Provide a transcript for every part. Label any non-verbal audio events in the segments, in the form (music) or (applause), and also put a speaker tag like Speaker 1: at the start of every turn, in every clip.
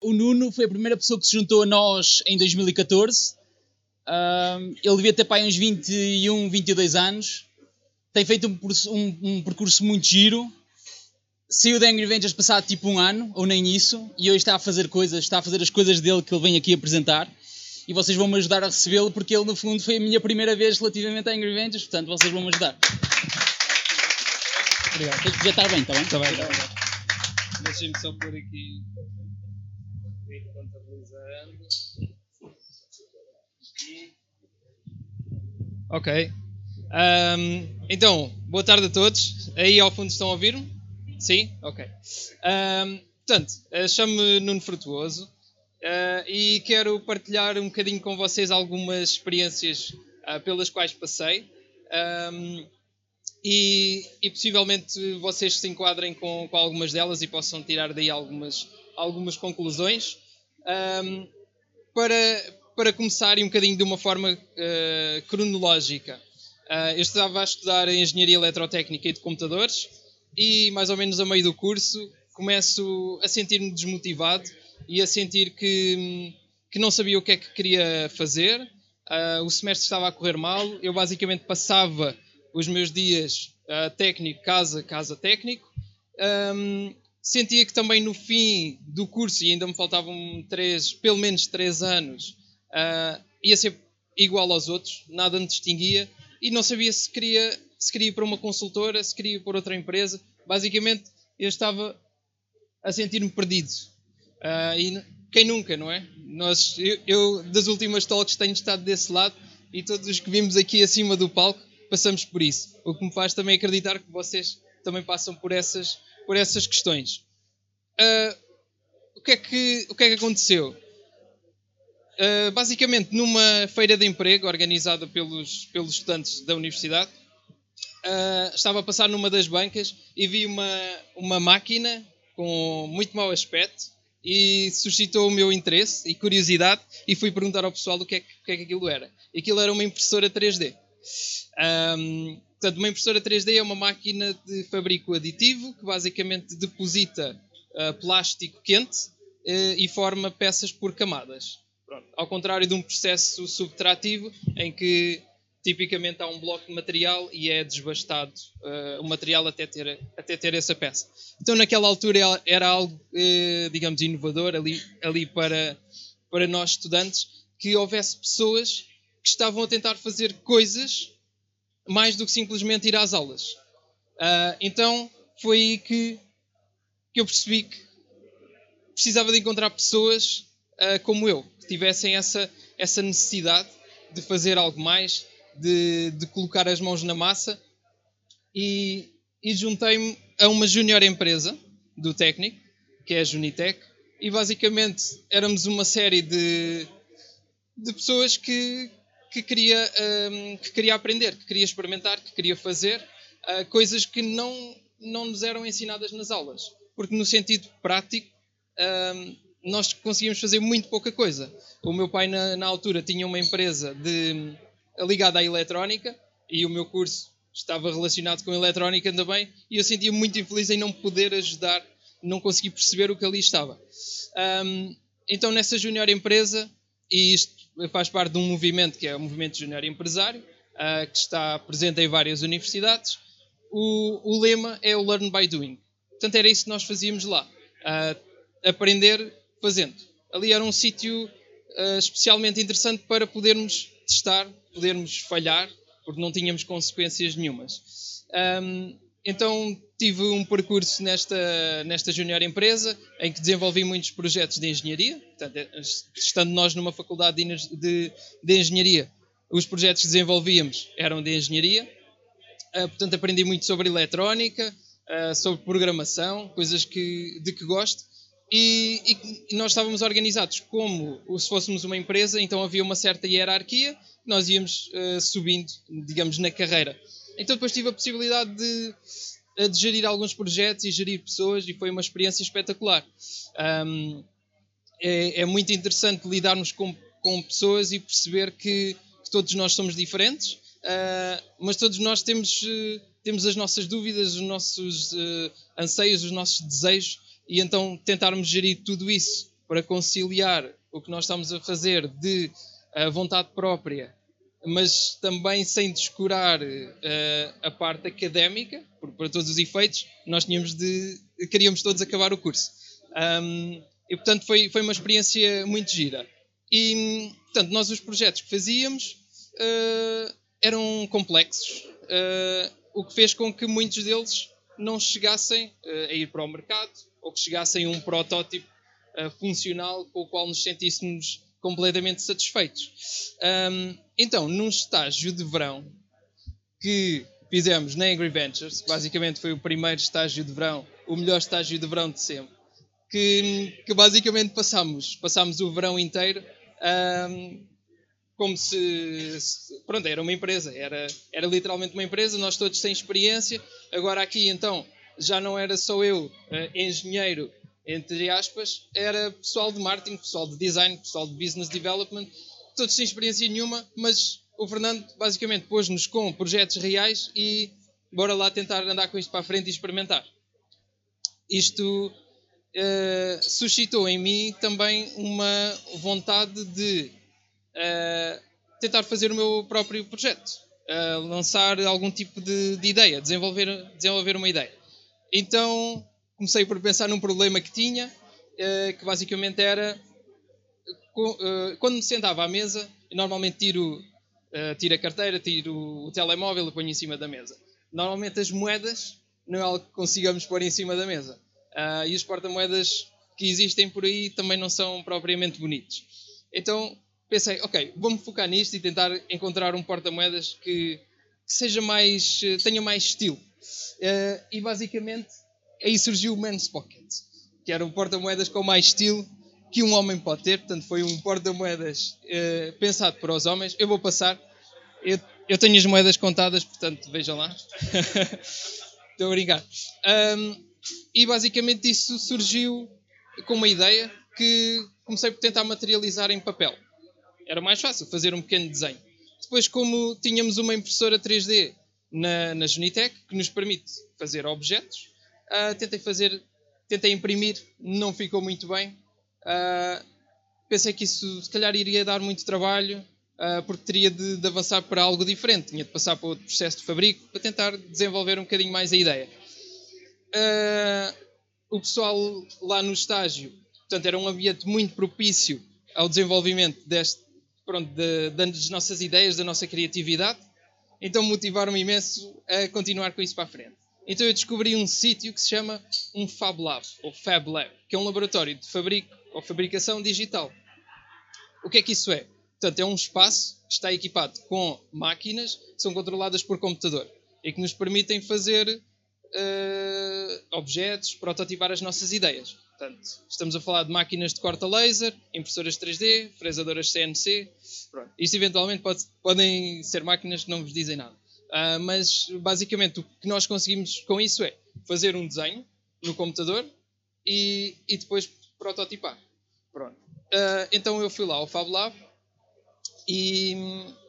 Speaker 1: O Nuno foi a primeira pessoa que se juntou a nós em 2014. ele devia ter pai uns 21, 22 anos. Tem feito um, um, um percurso muito giro. Saiu da Angry Ventures passado tipo um ano, ou nem isso, e hoje está a fazer coisas, está a fazer as coisas dele que ele vem aqui apresentar. E vocês vão me ajudar a recebê-lo, porque ele, no fundo, foi a minha primeira vez relativamente à Angry Ventures, portanto, vocês vão me ajudar. Obrigado. Tens que estar bem, está bem?
Speaker 2: Está bem, está bem. Deixem-me só pôr aqui. Contabilizando. Ok. Um, então, boa tarde a todos. Aí ao fundo estão a ouvir-me? Sim? Ok. Um, portanto, eh, chamo-me Nuno Frutuoso uh, e quero partilhar um bocadinho com vocês algumas experiências uh, pelas quais passei um, e, e, possivelmente vocês se enquadrem com, com, algumas delas e possam tirar daí algumas, algumas conclusões. Um, para, para começar, um bocadinho de uma forma uh, cronológica, eu estava a estudar Engenharia Eletrotécnica e de Computadores e mais ou menos a meio do curso começo a sentir-me desmotivado e a sentir que, que não sabia o que é que queria fazer. Uh, o semestre estava a correr mal, eu basicamente passava os meus dias uh, técnico, casa, casa, técnico. Um, sentia que também no fim do curso, e ainda me faltavam três, pelo menos três anos, uh, ia ser igual aos outros, nada me distinguia e não sabia se queria se queria ir para uma consultora, se queria ir para outra empresa. Basicamente, eu estava a sentir-me perdido. Uh, e quem nunca, não é? Nós, eu, eu, das últimas talks, tenho estado desse lado e todos os que vimos aqui acima do palco passamos por isso. O que me faz também acreditar que vocês também passam por essas, por essas questões. Uh, o, que é que, o que é que aconteceu? Uh, basicamente, numa feira de emprego organizada pelos, pelos estudantes da universidade, uh, estava a passar numa das bancas e vi uma, uma máquina com muito mau aspecto e suscitou o meu interesse e curiosidade e fui perguntar ao pessoal o que é que, o que, é que aquilo era. Aquilo era uma impressora 3D. Um, portanto, uma impressora 3D é uma máquina de fabrico aditivo que basicamente deposita uh, plástico quente uh, e forma peças por camadas. Pronto. Ao contrário de um processo subtrativo em que tipicamente há um bloco de material e é desbastado uh, o material até ter, até ter essa peça. Então, naquela altura, era algo, uh, digamos, inovador ali, ali para, para nós estudantes que houvesse pessoas que estavam a tentar fazer coisas mais do que simplesmente ir às aulas. Uh, então, foi aí que, que eu percebi que precisava de encontrar pessoas como eu, que tivessem essa, essa necessidade de fazer algo mais, de, de colocar as mãos na massa e, e juntei-me a uma junior empresa do técnico, que é a Junitec, e basicamente éramos uma série de, de pessoas que, que, queria, um, que queria aprender, que queria experimentar, que queria fazer uh, coisas que não, não nos eram ensinadas nas aulas. Porque no sentido prático, um, nós conseguimos fazer muito pouca coisa. O meu pai, na, na altura, tinha uma empresa de, ligada à eletrónica e o meu curso estava relacionado com eletrónica também e eu sentia muito infeliz em não poder ajudar, não conseguir perceber o que ali estava. Um, então nessa junior empresa, e isto faz parte de um movimento que é o movimento junior empresário, uh, que está presente em várias universidades, o, o, lema é o Learn by Doing. Portanto era isso que nós fazíamos lá, uh, aprender fazendo. Ali era um sítio uh, especialmente interessante para podermos testar podermos falhar, porque não tínhamos consequências nenhumas. Um, então tive um percurso nesta, nesta junior empresa em que desenvolvi muitos projetos de engenharia, portanto, estando nós numa faculdade de, de, de engenharia, os projetos que desenvolvíamos eram de engenharia, uh, portanto aprendi muito sobre eletrónica, uh, sobre programação, coisas que, de que gosto, e, e, nós estávamos organizados como se fôssemos uma empresa, então havia uma certa hierarquia nós íamos uh, subindo, digamos, na carreira. Então depois tive a possibilidade de, eh, de gerir alguns projetos e gerir pessoas e foi uma experiência espetacular. Um, é, é, muito interessante lidarmos com, com pessoas e perceber que, que todos nós somos diferentes, uh, mas todos nós temos uh, temos as nossas dúvidas, os nossos uh, anseios, os nossos desejos, e então tentarmos gerir tudo isso para conciliar o que nós estamos a fazer de vontade própria, mas também sem descurar uh, a parte académica, porque para todos os efeitos nós tínhamos de queríamos todos acabar o curso. Um, e portanto foi, foi uma experiência muito gira. E portanto nós os projetos que fazíamos uh, eram complexos, o que fez com que muitos deles não chegassem uh, a ir para o mercado ou que chegassem a um protótipo uh, funcional com o qual nos sentíssemos completamente satisfeitos. Um, então, num estágio de verão que fizemos na Angry Ventures, basicamente foi o primeiro estágio de verão, o melhor estágio de verão de sempre, que, que basicamente passámos, passámos o verão inteiro um, como se, se, pronto, era uma empresa, era, era literalmente uma empresa, nós todos sem experiência. Agora aqui então já não era só eu, uh, engenheiro, entre aspas, era pessoal de marketing, pessoal de design, pessoal de business development, todos sem experiência nenhuma, mas o Fernando basicamente pôs-nos com projetos reais e bora lá tentar andar com isto para a frente e experimentar. Isto uh, suscitou em mim também uma vontade de uh, tentar fazer o meu próprio projeto, uh, lançar algum tipo de, de, ideia, desenvolver, desenvolver uma ideia. Então comecei por pensar num problema que tinha, que basicamente era quando me sentava à mesa, normalmente tiro, tiro a carteira, tiro o telemóvel e ponho em cima da mesa. Normalmente as moedas não é algo que consigamos pôr em cima da mesa. e os porta-moedas que existem por aí também não são propriamente bonitos. Então pensei, ok, vou-me focar nisto e tentar encontrar um porta-moedas que, que, seja mais, eh, tenha mais estilo. E basicamente aí surgiu o Man's Pocket, que era um porta-moedas com mais estilo que um homem pode ter. Portanto, foi um porta-moedas uh, pensado para os homens. Eu vou passar. Eu, eu tenho as moedas contadas, portanto, vejam lá. (laughs) Estou a brincar. Um, e basicamente isso surgiu com uma ideia que comecei por tentar materializar em papel era mais fácil fazer um pequeno desenho. Depois, como tínhamos uma impressora 3D na, na Genitec, que nos permite fazer objetos, uh, tentei fazer, tentei imprimir, não ficou muito bem. Uh, pensei que isso se calhar iria dar muito trabalho, uh, porque teria de, de, avançar para algo diferente, tinha de passar para outro processo de fabrico para tentar desenvolver um bocadinho mais a ideia. o pessoal lá no estágio, portanto, era um ambiente muito propício ao desenvolvimento deste, pronto, de, das nossas ideias, da nossa criatividade. Então motivaram-me imenso a continuar com isso para a frente. Então eu descobri um sítio que se chama um Fab Lab, ou Fab Lab, que é um laboratório de fabrico ou fabricação digital. O que é que isso é? Portanto, é um espaço que está equipado com máquinas que são controladas por computador e que nos permitem fazer uh, objetos, prototipar as nossas ideias. Portanto, estamos a falar de máquinas de corta laser, impressoras 3D, fresadoras CNC. Pronto. Isto eventualmente pode, podem ser máquinas que não vos dizem nada. Uh, mas basicamente o que nós conseguimos com isso é fazer um desenho no computador e, e depois prototipar. Pronto. Uh, então eu fui lá ao Fab Lab e,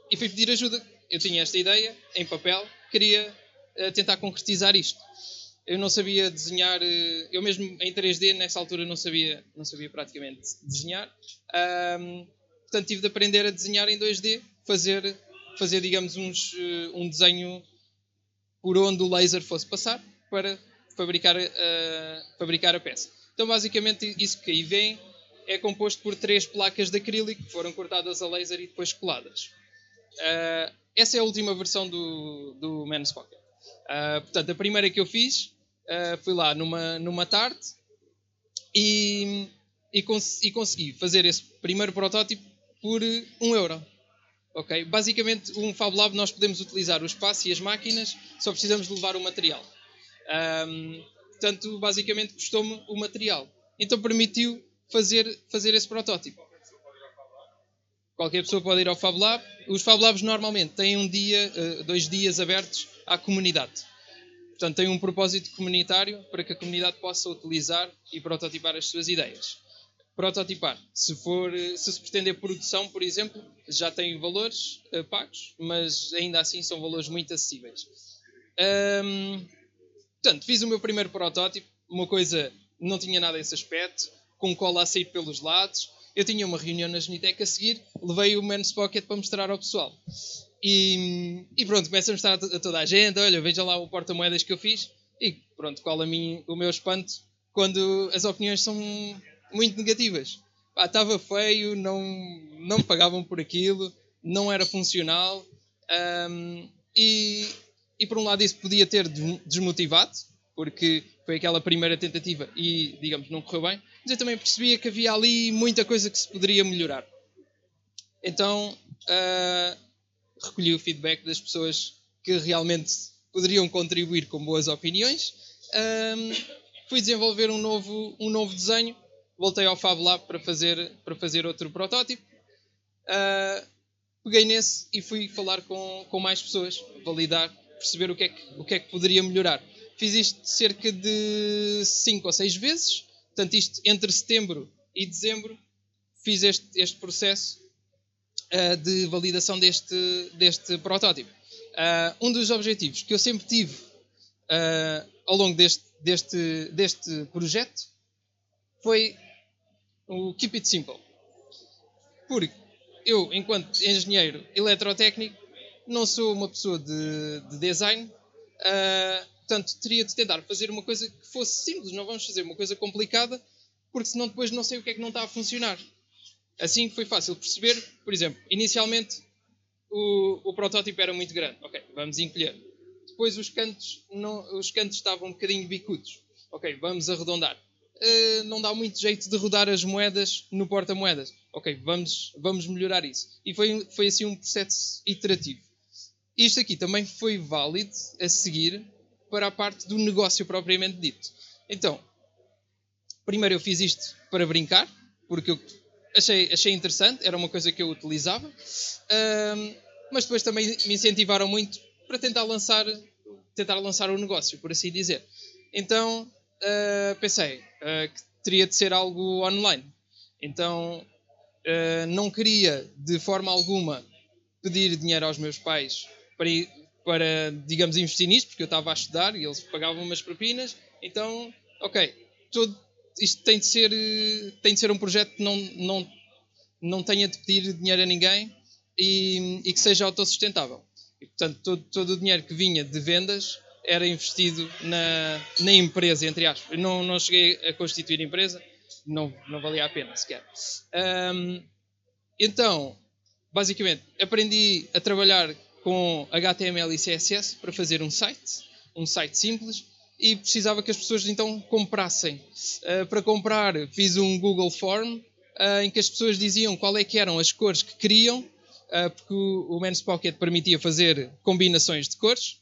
Speaker 2: e fui pedir ajuda. Eu tinha esta ideia em papel, queria uh, tentar concretizar isto eu não sabia desenhar, eh, eu mesmo em 3D nessa altura não sabia, não sabia praticamente desenhar. Um, portanto, tive de aprender a desenhar em 2D, fazer, fazer digamos, uns, um desenho por onde o laser fosse passar para fabricar, uh, fabricar a peça. Então, basicamente, isso que aí vem é composto por três placas de acrílico que foram cortadas a laser e depois coladas. Uh, essa é a última versão do, do Man's Pocket. Uh, portanto, a primeira que eu fiz uh, fui lá numa, numa tarde e, e, cons e, consegui fazer esse primeiro protótipo por um euro. Okay? Basicamente, um Fab Lab nós podemos utilizar o espaço e as máquinas, só precisamos de levar o material. Um, portanto, basicamente custou-me o material. Então permitiu fazer, fazer esse protótipo. Qualquer pessoa pode ir ao Fab Lab. Os Fab Labs normalmente têm um dia, ah, dois dias abertos à comunidade. Portanto, tem um propósito comunitário para que a comunidade possa utilizar e prototipar as suas ideias. Prototipar, se for, se se pretender produção, por exemplo, já tem valores uh, pagos, mas ainda assim são valores muito acessíveis. Um, portanto, fiz o meu primeiro protótipo, uma coisa não tinha nada esse aspecto, com cola a sair pelos lados. Eu tinha uma reunião na Genitec a seguir, levei o Men's Pocket para mostrar ao pessoal. E, e pronto, começo a mostrar a toda a gente, olha, vejam lá o porta-moedas que eu fiz. E pronto, qual a mim o meu espanto quando as opiniões são muito negativas. Estava feio, não, não me pagavam por aquilo, não era funcional. Um, e, e por um lado isso podia ter desmotivado, porque foi aquela primeira tentativa e, digamos, não correu bem. Mas eu também percebia que havia ali muita coisa que se poderia melhorar. Então uh, recolhi o feedback das pessoas que realmente poderiam contribuir com boas opiniões. Fui desenvolver um novo, um novo desenho, voltei ao Fab Lab para fazer, para fazer outro protótipo. Uh, peguei nesse e fui falar com, com mais pessoas, validar, perceber o que, é que, o que é que poderia melhorar. Fiz isto cerca de 5 ou 6 vezes, portanto, isto entre setembro e dezembro, fiz este, este processo uh, de validação deste, deste protótipo. Uh, um dos objetivos que eu sempre tive uh, ao longo deste, deste, deste projeto foi o Keep It Simple. Porque eu, enquanto engenheiro eletrotécnico, não sou uma pessoa de, de design, uh, portanto, teria de tentar fazer uma coisa que fosse simples, não vamos fazer uma coisa complicada, porque senão depois não sei o que é que não está a funcionar. Assim foi fácil perceber, por exemplo, inicialmente o, o protótipo era muito grande. Ok, vamos encolher. Depois os cantos, não, os cantos estavam um bocadinho bicudos. Ok, vamos arredondar. Uh, não dá muito jeito de rodar as moedas no porta-moedas. Ok, vamos, vamos melhorar isso. E foi, foi assim um processo iterativo. Isto aqui também foi válido a seguir para a parte do negócio propriamente dito. Então, primeiro eu fiz isto para brincar, porque eu achei, achei interessante, era uma coisa que eu utilizava, mas depois também me incentivaram muito para tentar lançar, tentar lançar o negócio, por assim dizer. Então uh, pensei uh, que teria de ser algo online. Então uh, não queria de forma alguma pedir dinheiro aos meus pais para, para digamos, investir nisto, porque eu estava a estudar e eles pagavam umas propinas. Então, ok, isto tem de ser, tem de ser um projeto que não, não, não tenha de pedir dinheiro a ninguém e, e que seja autossustentável. E, portanto, todo, todo o dinheiro que vinha de vendas era investido na, na empresa, entre aspas. Eu não, não cheguei a constituir empresa, não, não valia a pena sequer. Um, então, basicamente, aprendi a trabalhar com HTML e CSS para fazer um site, um site simples, e precisava que as pessoas então comprassem. Uh, para comprar, fiz um Google Form uh, em que as pessoas diziam qual é que eram as cores que queriam, uh, porque o, Men's Pocket permitia fazer combinações de cores.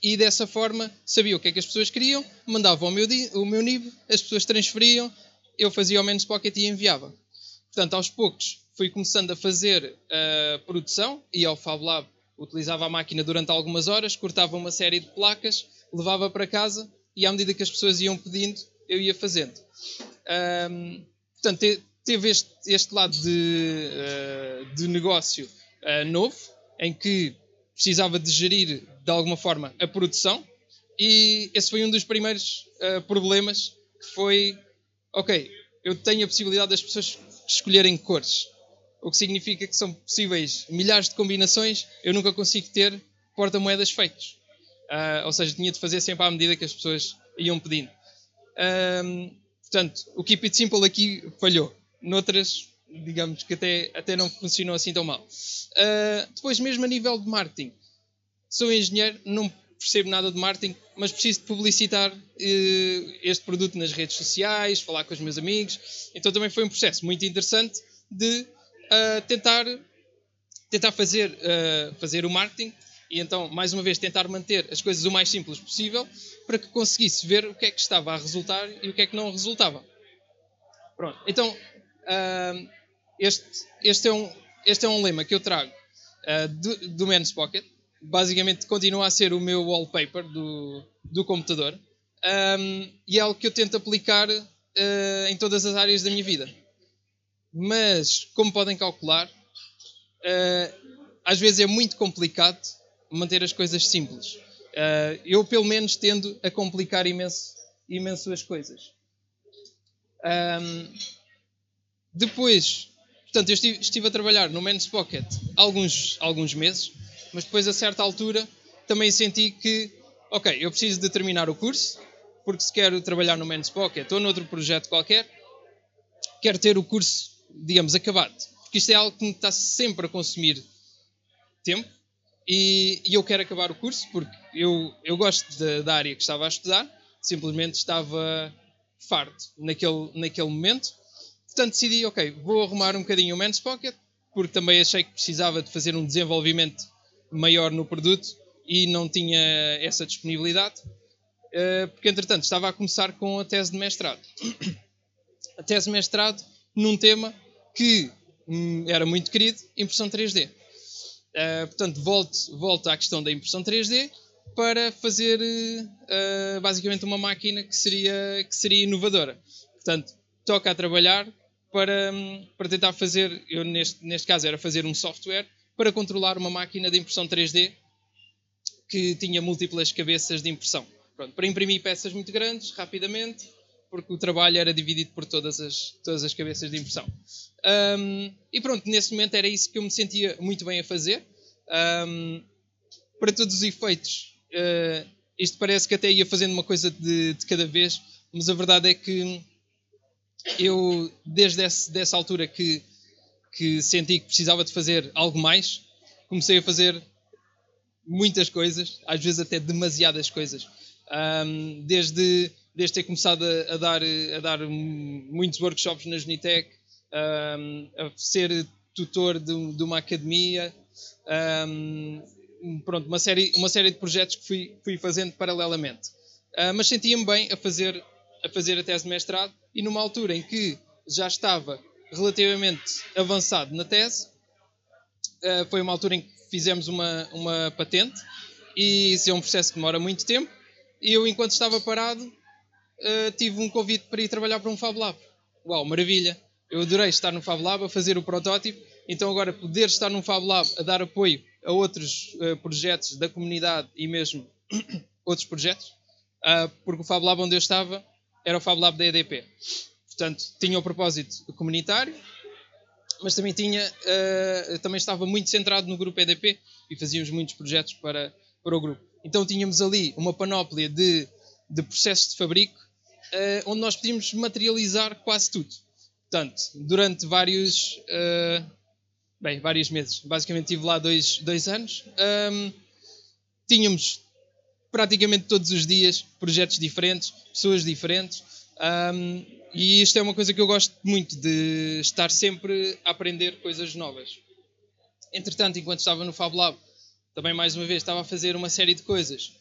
Speaker 2: e dessa forma sabia o que é que as pessoas queriam, mandava o meu, o meu NIB, as pessoas transferiam, eu fazia o Men's Pocket e enviava. Portanto, aos poucos fui começando a fazer a produção e ao Fab Lab utilizava a máquina durante algumas horas, cortava uma série de placas, levava para casa e à medida que as pessoas iam pedindo, eu ia fazendo. Um, portanto, teve este, este lado de, uh, de negócio uh, novo, em que precisava de gerir de alguma forma a produção, e esse foi um dos primeiros problemas que foi, ok, eu tenho a possibilidade das pessoas escolherem cores o que significa que são possíveis milhares de combinações, eu nunca consigo ter porta-moedas feitos. Uh, ou seja, tinha de fazer sempre à medida que as pessoas iam pedindo. Um, portanto, o Keep It Simple aqui falhou. Noutras, digamos que até, até não funcionou assim tão mal. Uh, depois, mesmo a nível de marketing, sou engenheiro, não percebo nada de marketing, mas preciso de publicitar uh, este produto nas redes sociais, falar com os meus amigos. Então também foi um processo muito interessante de uh, tentar, tentar fazer, uh, fazer o marketing e então, mais uma vez, tentar manter as coisas o mais simples possível para que conseguisse ver o que é que estava a resultar e o que é que não resultava. Pronto, então, uh, este, este, é um, este é um lema que eu trago do, do Man's Pocket. Basicamente, continua a ser o meu wallpaper do, do computador um, e é algo que eu tento aplicar uh, em todas as áreas da minha vida. Mas, como podem calcular, uh, às vezes é muito complicado manter as coisas simples. Uh, eu, pelo menos, tendo a complicar imenso, imenso as coisas. Um, depois, portanto, eu estive, estive, a trabalhar no Men's Pocket alguns, alguns meses, mas depois, a certa altura, também senti que, ok, eu preciso de terminar o curso, porque se quero trabalhar no Men's Pocket ou noutro projeto qualquer, quero ter o curso, digamos, acabado. Porque isto é algo que me está sempre a consumir tempo e, e eu quero acabar o curso porque eu, eu gosto da, da área que estava a estudar, simplesmente estava farto naquele, naquele momento. Portanto, decidi, ok, vou arrumar um bocadinho o Men's Pocket, porque também achei que precisava de fazer um desenvolvimento maior no produto e não tinha essa disponibilidade, eh, porque entretanto estava a começar com a tese de mestrado. A tese de mestrado num tema que hum, era muito querido, impressão 3D. Uh, portanto, volto, volto à questão da impressão 3D para fazer uh, basicamente uma máquina que seria, que seria inovadora. Portanto, toca a trabalhar para, um, para tentar fazer, eu neste, neste caso era fazer um software para controlar uma máquina de impressão 3D que tinha múltiplas cabeças de impressão. Pronto, para imprimir peças muito grandes, rapidamente, porque o trabalho era dividido por todas as, todas as cabeças de impressão. Um, e pronto, nesse momento era isso que eu me sentia muito bem a fazer. Um, para todos os efeitos, uh, isto parece que até ia fazendo uma coisa de, de, cada vez, mas a verdade é que eu, desde esse, dessa altura que, que senti que precisava de fazer algo mais, comecei a fazer muitas coisas, às vezes até demasiadas coisas. Um, desde desde ter começado a, a, dar, a dar muitos workshops na Genitec, um, a ser tutor de, de uma academia, um, pronto, uma série, uma série de projetos que fui, fui fazendo paralelamente. Uh, mas sentia-me bem a fazer, a fazer a tese de mestrado e numa altura em que já estava relativamente avançado na tese, uh, foi uma altura em que fizemos uma, uma patente e isso é um processo que demora muito tempo e eu, enquanto estava parado, uh, tive um convite para ir trabalhar para um Fab Lab. Uau, maravilha! Eu adorei estar no Fab Lab a fazer o protótipo, então agora poder estar num Fab Lab a dar apoio a outros uh, projetos da comunidade e mesmo (coughs) outros projetos, uh, porque o Fab Lab onde eu estava era o Fab Lab da EDP. Portanto, tinha o propósito comunitário, mas também tinha, uh, também estava muito centrado no grupo EDP e fazíamos muitos projetos para, para o grupo. Então tínhamos ali uma panóplia de, de processos de fabrico uh, onde nós podíamos materializar quase tudo. Portanto, durante vários, uh, bem, vários meses, basicamente estive lá dois, dois anos, um, ehm, tínhamos praticamente todos os dias projetos diferentes, pessoas diferentes, um, ehm, e isto é uma coisa que eu gosto muito, de estar sempre a aprender coisas novas. Entretanto, enquanto estava no Fab Lab, também mais uma vez estava a fazer uma série de coisas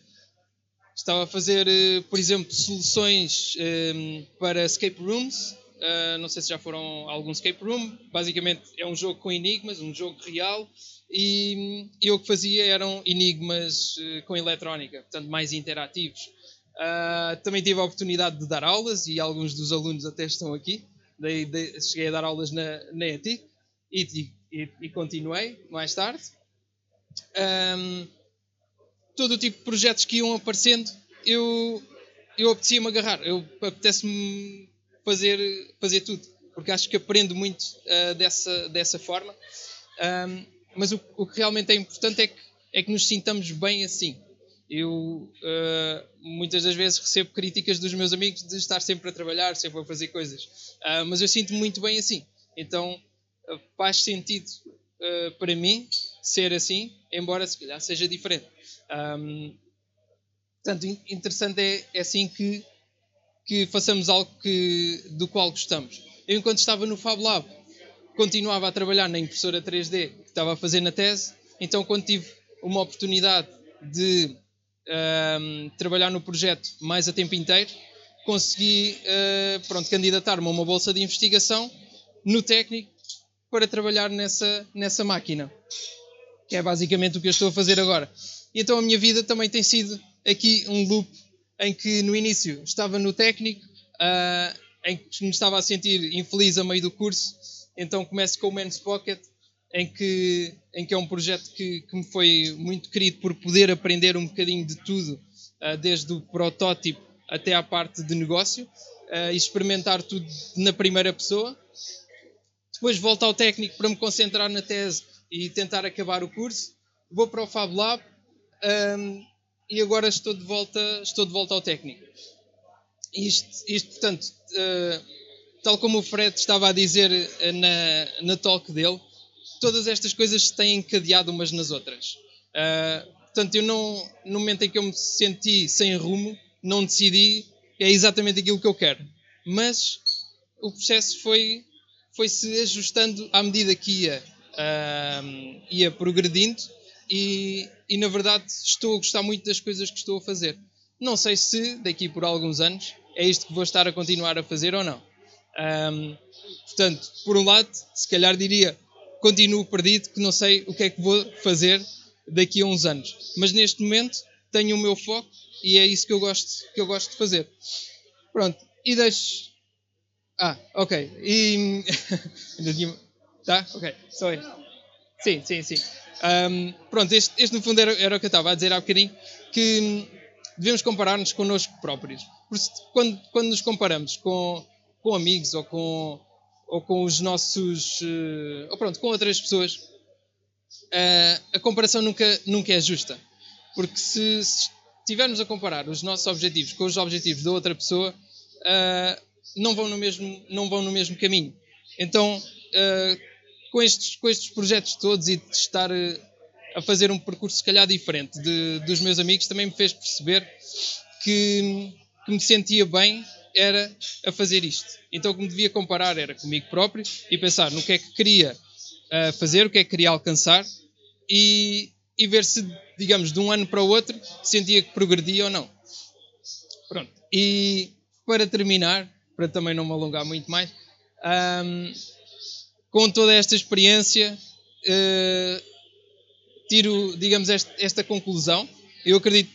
Speaker 2: Estava a fazer, eh, por exemplo, soluções um, eh, para escape rooms. Uh, não sei se já foram a algum escape room. Basicamente é um jogo com enigmas, um jogo real. E, e o que fazia eram enigmas uh, com eletrónica, portanto mais interativos. Uh, também tive a oportunidade de dar aulas e alguns dos alunos até estão aqui. Daí, de, cheguei a dar aulas na, na e, e, e continuei mais tarde. Um, todo o tipo de projetos que iam aparecendo, eu, eu apetecia-me agarrar. Eu apetece-me fazer, fazer tudo, porque acho que aprendo muito uh, dessa, dessa forma. Um, mas o, o, que realmente é importante é que, é que nos sintamos bem assim. Eu uh, muitas das vezes recebo críticas dos meus amigos de estar sempre a trabalhar, sempre a fazer coisas, uh, mas eu sinto muito bem assim. Então faz sentido para mim ser assim, embora se calhar seja diferente. Um, portanto, interessante é, é assim que, que façamos algo que, do qual gostamos. Eu, enquanto estava no Fab Lab, continuava a trabalhar na impressora 3D que estava a fazer na tese, então, quando tive uma oportunidade de um, trabalhar no projeto mais a tempo inteiro, consegui uh, pronto, candidatar-me a uma bolsa de investigação no técnico para trabalhar nessa, nessa máquina, que é basicamente o que eu estou a fazer agora. E então a minha vida também tem sido aqui um loop em que no início estava no técnico, uh, em que me estava a sentir infeliz a meio do curso, então começo com o Men's Pocket, em que, em que é um projeto que, que me foi muito querido por poder aprender um bocadinho de tudo, uh, desde o protótipo até à parte de negócio, uh, e experimentar tudo na primeira pessoa. Depois volto ao técnico para me concentrar na tese e tentar acabar o curso. Vou para o Fab Lab um, e agora estou de volta, estou de volta ao técnico. Isto, isto portanto, uh, tal como o Fred estava a dizer na, na talk dele, todas estas coisas se têm encadeado umas nas outras. Uh, portanto, eu não, no momento em que eu me senti sem rumo, não decidi, é exatamente aquilo que eu quero. Mas o processo foi, foi se ajustando à medida que ia, uh, ia progredindo e, e, na verdade, estou a gostar muito das coisas que estou a fazer. Não sei se daqui por alguns anos é isto que vou estar a continuar a fazer ou não. Um, portanto, por um lado, se calhar diria continuo perdido, que não sei o que é que vou fazer daqui a uns anos. Mas neste momento tenho o meu foco e é isso que eu gosto, que eu gosto de fazer. Pronto, e deixo. Ah, ok. E. (laughs) tá? Ok, só isso. Sim, sim, sim. Um, pronto, este, este no fundo era, era, o que eu estava a dizer há bocadinho, que devemos comparar-nos connosco próprios. Porque quando, quando nos comparamos com, com amigos ou com, ou com os nossos. Uh, ou pronto, com outras pessoas, uh, a comparação nunca, nunca é justa. Porque se, estivermos a comparar os nossos objetivos com os objetivos da outra pessoa, uh, não, vão no mesmo, não vão no mesmo caminho. Então, com, estes, com estes projetos todos e de estar a fazer um percurso, se calhar, diferente de, dos meus amigos, também me fez perceber que, que me sentia bem era a fazer isto. Então o que me devia comparar era comigo próprio e pensar no que é que queria uh, fazer, o que é que queria alcançar e, e ver se, digamos, de um ano para o outro sentia que progredia ou não. Pronto. E para terminar, para também não me alongar muito mais, um, com toda esta experiência, uh, tiro, digamos, esta, esta conclusão. Eu acredito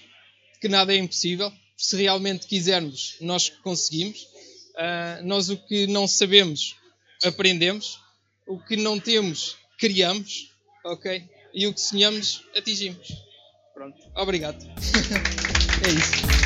Speaker 2: que nada é impossível se realmente quisermos, nós conseguimos. Uh, nós o que não sabemos, aprendemos. O que não temos, criamos. Ok? E o que sonhamos, atingimos. Pronto. Obrigado. (laughs) é isso.